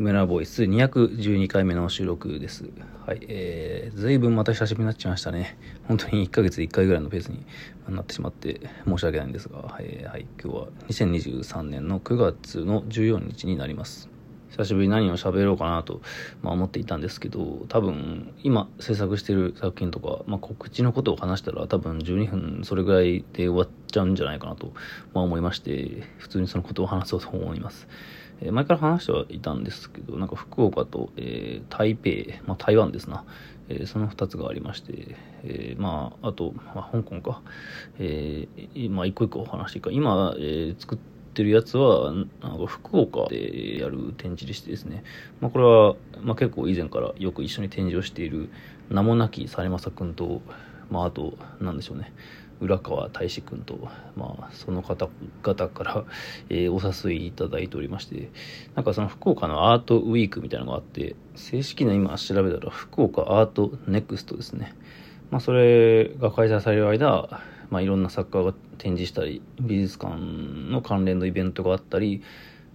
梅ラボイス212回目の収録です。はい、えー、ずいぶんまた久しぶりになっちゃいましたね。本当に1ヶ月1回ぐらいのペースになってしまって申し訳ないんですが、えー、はい、今日は2023年の9月の14日になります。久しぶりに何を喋ろうかなと、まあ、思っていたんですけど、多分今制作してる作品とか、まあ、告知のことを話したら多分12分それぐらいで終わっちゃうんじゃないかなと、まあ、思いまして、普通にそのことを話そうと思います。え前から話してはいたんですけど、なんか福岡と、えー、台北、まあ、台湾ですな、えー、その2つがありまして、えー、まあ、あと、まあ、香港か、えー、まあ、一個一個話していいか、今、え、作ってるやつは、なんか福岡でやる展示でしてですね、まあ、これは、まあ、結構以前からよく一緒に展示をしている名もなき実政君と、まあ、あと、なんでしょうね、浦川大志君と、まあ、その方々から、えー、お誘いいただいておりまして、なんかその福岡のアートウィークみたいなのがあって、正式な今調べたら福岡アートネクストですね。まあ、それが開催される間、まあ、いろんな作家が展示したり、美術館の関連のイベントがあったり、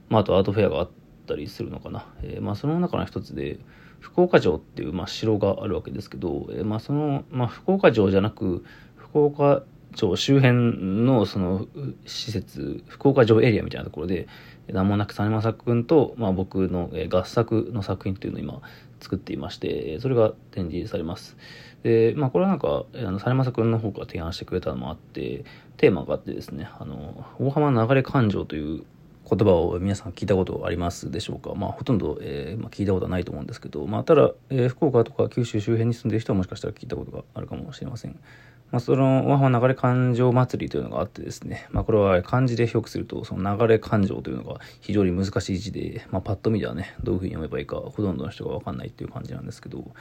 まあ、あとアートフェアがあったりするのかな。えー、まあ、その中の一つで、福岡城っていう、まあ、城があるわけですけど、えー、まあ、その、まあ、福岡城じゃなく、福岡町周辺のその施設、福岡城エリアみたいなところで、名もなく実政君と、まあ、僕の合作の作品っていうのを今作っていまして、それが展示されます。で、まあ、これはなんか、あの、実政君の方から提案してくれたのもあって、テーマがあってですね、あの、大浜流れ感情という言葉を皆さん聞いたことありますでしょうかまあほとんど、えーまあ、聞いたことはないと思うんですけど、まあ、ただ、えー、福岡とか九州周辺に住んでる人はもしかしたら聞いたことがあるかもしれません。まあ、その和浜流れ感情祭りというのがあってですね、まあ、これは漢字で表記すると、その流れ感情というのが非常に難しい字で、まあ、パッと見ではね、どういうふうに読めばいいか、ほとんどの人がわかんないっていう感じなんですけど、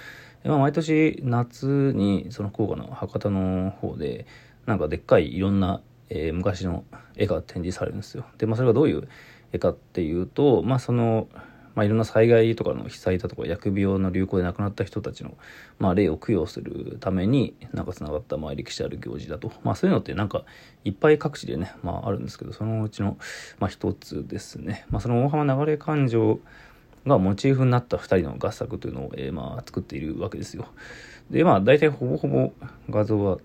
まあ、毎年夏にその福岡の博多の方で、なんかでっかいいろんな、えー、昔の絵が展示されるんですよ。で、まあ、それがどういう絵かっていうと、まあ、その、まあ、いろんな災害とかの被災だとか疫病の流行で亡くなった人たちの、まあ、霊を供養するためになんかつながった、まあ、歴史ある行事だと、まあ、そういうのってなんかいっぱい各地でね、まあ、あるんですけどそのうちの、まあ、一つですね、まあ、その大浜流れ感情がモチーフになった2人の合作というのを、えー、まあ作っているわけですよ。でまあ大体ほぼほぼ画像は、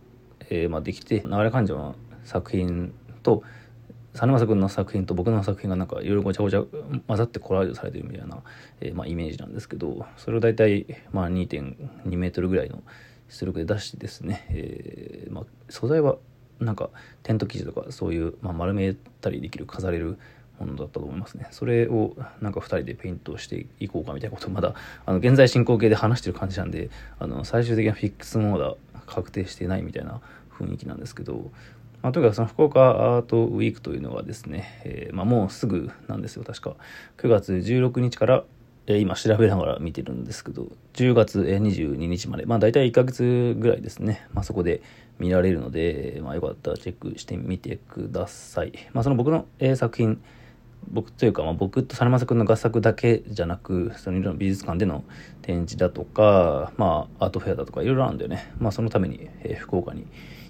えーまあ、できて流れ感情の作品と実政君の作品と僕の作品がなんかいろいろごちゃごちゃ混ざってコラージュされてるみたいな、えー、まあ、イメージなんですけどそれを大体、まあ、2.2メートルぐらいの出力で出してですね、えー、まあ、素材はなんかテント生地とかそういう、まあ、丸めたりできる飾れるものだったと思いますね。それをなんか2人でペイントしていこうかみたいなことをまだあの現在進行形で話してる感じなんであの最終的なフィックスモード確定してないみたいな雰囲気なんですけどまあ、とにかくその福岡アートウィークというのはですね、えー、まあ、もうすぐなんですよ、確か。9月16日から、えー、今調べながら見てるんですけど、10月22日まで、まあ大体1ヶ月ぐらいですね、まあそこで見られるので、まあよかったらチェックしてみてください。まあその僕の、えー、作品、僕というか、まあ、僕とサマ君の合作だけじゃなく、そのいろんな美術館での展示だとか、まあアートフェアだとかいろいろあるんだよね。まあそのために、えー、福岡に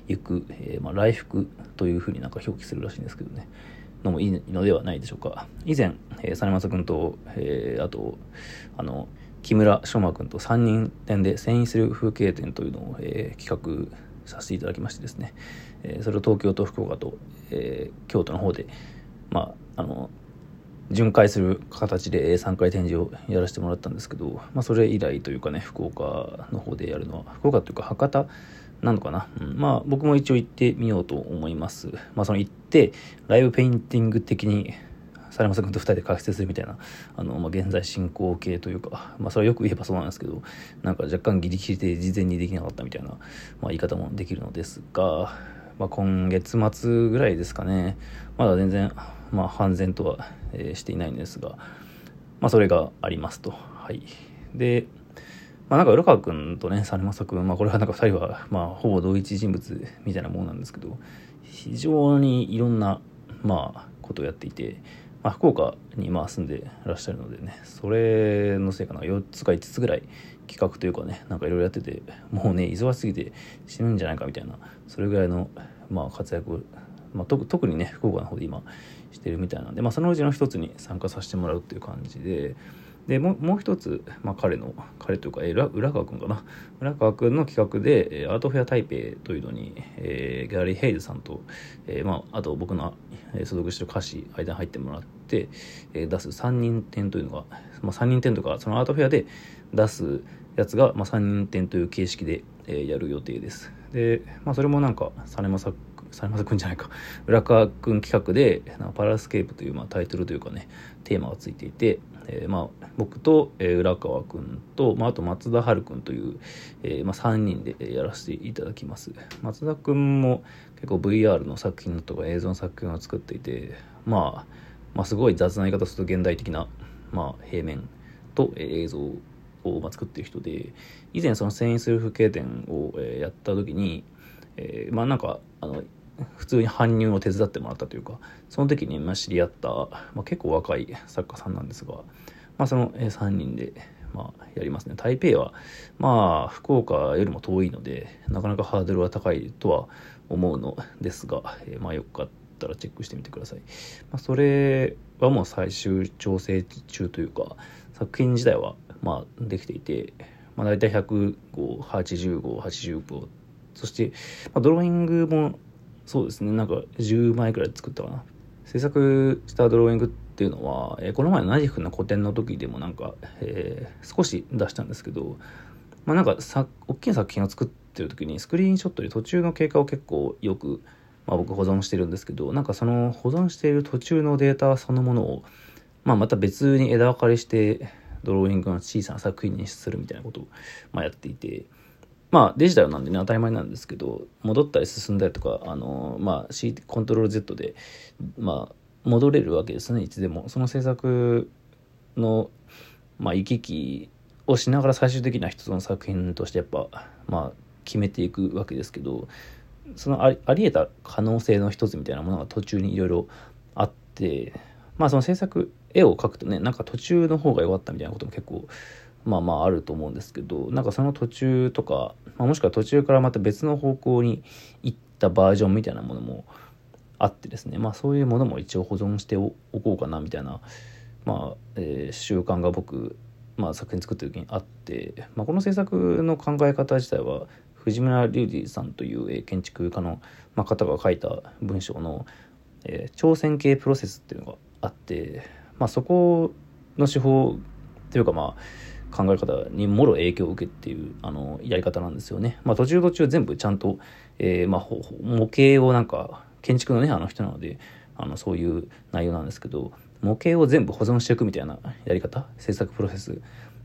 行く、えー、まあ、来福というふうになんか表記するらしいんですけどね、のもいいのではないでしょうか。以前、えー、実政君と、えー、あと、あの、木村翔馬君と3人展で遷移する風景展というのを、えー、企画させていただきましてですね、え、それを東京と福岡と、え、京都の方で、まあ、あの、巡回する形で3回展示をやらせてもらったんですけど、まあ、それ以来というかね、福岡の方でやるのは、福岡というか博多なのかな、うん、まあ僕も一応行ってみようと思います。まあその行って、ライブペインティング的に、サレマさんと2人で解説するみたいな、あの、まあ、現在進行形というか、まあそれはよく言えばそうなんですけど、なんか若干ギリギリで事前にできなかったみたいな、まあ言い方もできるのですが、まあ今月末ぐらいですかね、まだ全然、まあ半然とは、えー、していないんですが、まあそれがありますと。はい。で、まあなんか浦川君とね、実政君、まあこれはなんか二人は、まあほぼ同一人物みたいなものなんですけど、非常にいろんな、まあことをやっていて、まあ福岡にまあ住んでらっしゃるのでね、それのせいかな、4つか5つぐらい企画というかね、なんかいろいろやってて、もうね、忙しすぎて死ぬんじゃないかみたいな、それぐらいの、まあ活躍を、まあ特にね、福岡の方で今してるみたいなんで、まあそのうちの一つに参加させてもらうっていう感じで、でももう一つ、まあ、彼の彼というか、えー、浦川君かな。浦川君の企画で、えー、アートフェア台北というのに、えー、ギャラリー・ヘイズさんと、えーまあ、あと僕の所属してる歌詞間に入ってもらって、えー、出す3人展というのが、まあ、3人展とかそのアートフェアで出すやつが、まあ、3人展という形式で、えー、やる予定です。で、まあ、それもなんか実政佐山くんじゃないか。浦川くん企画で「パラスケープ」というまあタイトルというかねテーマがついていて、えー、まあ僕と、えー、浦川くんと、まあ、あと松田春くんという、えーまあ、3人でやらせていただきます。松田くんも結構 VR の作品とか映像の作品を作っていて、まあ、まあすごい雑な言い方すると現代的な、まあ、平面と映像を作っている人で以前その遷移する風景展をやった時に、えー、まあなんかあの普通に搬入を手伝ってもらったというかその時にま知り合った、まあ、結構若い作家さんなんですが、まあ、その3人で、まあ、やりますね。台北はまあ福岡よりも遠いのでなかなかハードルは高いとは思うのですが、えー、まあよかったらチェックしてみてください、まあ、それはもう最終調整中というか作品自体はまあできていて、まあ、大体100号80号80号そして、まあ、ドローイングもそうですね。なんか10枚くらい作ったかな。制作したドローイングっていうのは、えー、この前のナジフの個展の時でもなんか、えー、少し出したんですけどまあなんかさ大きな作品を作ってる時にスクリーンショットで途中の経過を結構よく、まあ、僕保存してるんですけどなんかその保存している途中のデータそのものを、まあ、また別に枝分かれしてドローイングの小さな作品にするみたいなことを、まあ、やっていてまあデジタルなんでね当たり前なんですけど戻ったり進んだりとかあのまあ C コントロール Z でまあ戻れるわけですねいつでも。その制作のまあ行き来をしながら最終的な一つの作品としてやっぱまあ決めていくわけですけどそのあり得た可能性の一つみたいなものが途中にいろいろあってまあその制作絵を描くとねなんか途中の方が良かったみたいなことも結構まあまああると思うんですけどなんかその途中とか、まあ、もしくは途中からまた別の方向に行ったバージョンみたいなものもあってですねまあそういうものも一応保存しておこうかなみたいなまあ、えー、習慣が僕、まあ、作品作ってる時にあって、まあ、この制作の考え方自体は藤村隆二さんという、建築家の、まあ、方が書いた文章の、えー、挑戦系プロセスっていうのがあって、まあ、そこの手法っていうかまあ考え方にもろ影響を受けっていうあのやり方なんですよね。まあ途中途中全部ちゃんと、えー、まあ模型をなんか建築のねあの人なのであのそういう内容なんですけど模型を全部保存していくみたいなやり方？制作プロセス？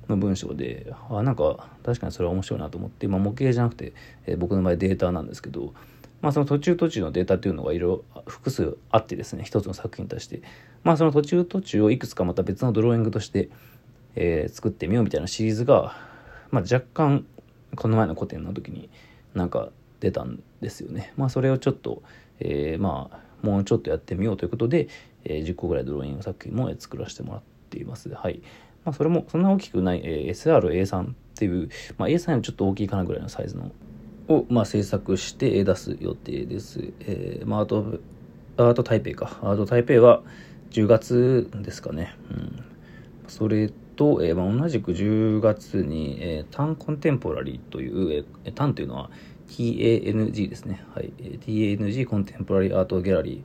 の文章であなんか確かにそれは面白いなと思って、まあ、模型じゃなくて、えー、僕の場合データなんですけど、まあ、その途中途中のデータっていうのがいろいろ複数あってですね一つの作品に対して、まあ、その途中途中をいくつかまた別のドローイングとしてえー、作ってみようみたいなシリーズが、まあ、若干この前の個展の時になんか出たんですよね。まあそれをちょっと、えー、まあもうちょっとやってみようということで、えー、10個ぐらいドローイング作品も作らせてもらっています。はい。まあそれもそんな大きくない、えー、SRA3 っていう、まあ A3 よりちょっと大きいかなぐらいのサイズのを、まあ、制作して出す予定です。えー、まああと、アート台北か。アート台北は10月ですかね。うん。それと、えー、まあ、同じく10月に、えー、タンコンテンポラリーという、えー、タンというのは TANG ですね。はい。TANG コンテンポラリーアートギャラリ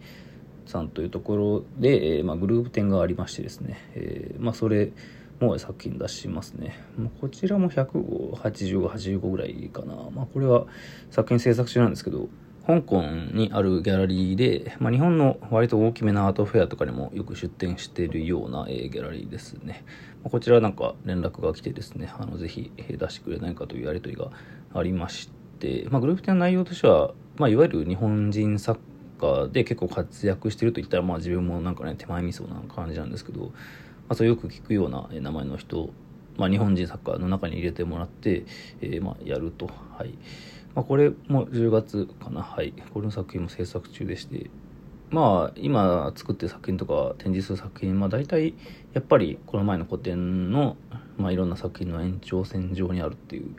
ーさんというところで、えー、まあ、グループ展がありましてですね。えー、まあ、それも作品出しますね。まあ、こちらも100号、85、85ぐらいかな。まあ、これは作品制作中なんですけど、香港にあるギャラリーで、まあ、日本の割と大きめなアートフェアとかにもよく出展しているような、えー、ギャラリーですね。まあ、こちらなんか連絡が来てですね、あのぜひ出してくれないかというやり取りがありまして、まあ、グループ展の内容としては、まあ、いわゆる日本人作家で結構活躍してるといったら、まあ、自分もなんかね、手前味噌な感じなんですけど、まあ、そうよく聞くような名前の人、まあ、日本人作家の中に入れてもらって、えー、まあ、やると。はい。まあ、これも10月かな。はい。これの作品も制作中でして、まあ、今作ってる作品とか展示する作品、まあ大体、やっぱりこの前の個展の、まあいろんな作品の延長線上にあるっていう、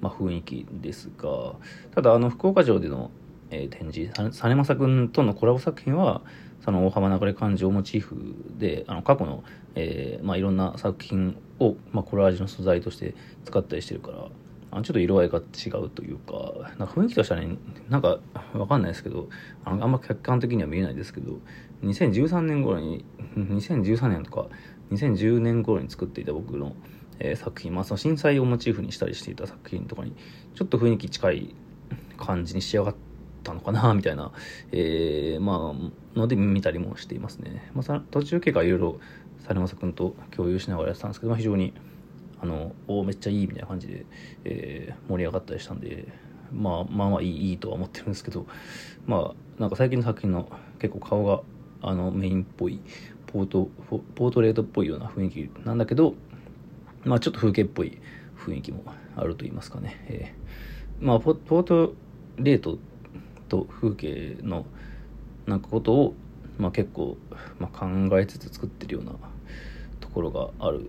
まあ雰囲気ですが、ただあの福岡城での、えー、展示、実政君とのコラボ作品は、その大浜流れ漢字をモチーフであの過去の、えーまあ、いろんな作品を、まあ、コラージュの素材として使ったりしてるからあのちょっと色合いが違うというかなんか雰囲気としてはねなんかわかんないですけどあのあんま客観的には見えないですけど2013年頃に2013年とか2010年頃に作っていた僕の、えー、作品、まあ、その震災をモチーフにしたりしていた作品とかにちょっと雰囲気近い感じに仕上がったのかなみたいな、えー、まあので見たりもしていますね、まあ、途中経過いろいろ猿正君と共有しながらやってたんですけど、まあ、非常にあのおめっちゃいいみたいな感じで、えー、盛り上がったりしたんで、まあ、まあまあいいいいとは思ってるんですけどまあなんか最近の作品の結構顔があのメインっぽいポートポートレートっぽいような雰囲気なんだけどまあちょっと風景っぽい雰囲気もあると言いますかね、えー、まあポートレートと風景のなんかことを、まあ、結構、まあ、考えつつ作ってるようなところがある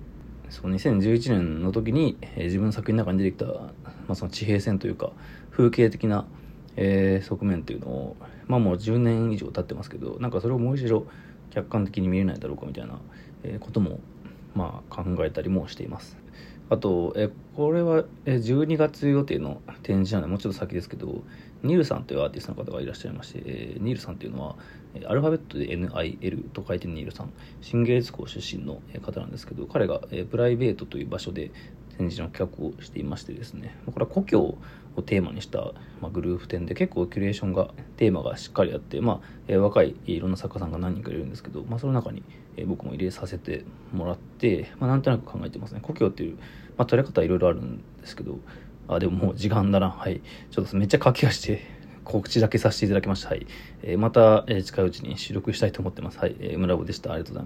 その2011年の時に、えー、自分の作品の中に出てきた、まあ、その地平線というか風景的な、えー、側面っていうのをまあもう10年以上経ってますけどなんかそれをもう一度客観的に見れないだろうかみたいな、えー、こともまあ考えたりもしています。あと、えこれは12月予定の展示なのでもうちょっと先ですけどニールさんというアーティストの方がいらっしゃいまして、えニルさんというのはアルファベットで NIL と書いてニールさん。新芸術校出身の方なんですけど彼がプライベートという場所で展示の企画をしていましてですね。これは故郷をテーマにした、まあ、グループ展で結構キュレーションがテーマがしっかりあって、まあえー、若いいろんな作家さんが何人かいるんですけど、まあ、その中に、えー、僕も入れさせてもらって、まあ、なんとなく考えてますね。故郷っていう、まあ、取れ方はいろいろあるんですけどあでももう時間だな。はい。ちょっとめっちゃ書き出して告知だけさせていただきました。はい、えー、また、えー、近いうちに収録したいと思ってます。はい、えー、村尾でした。ありがとうございます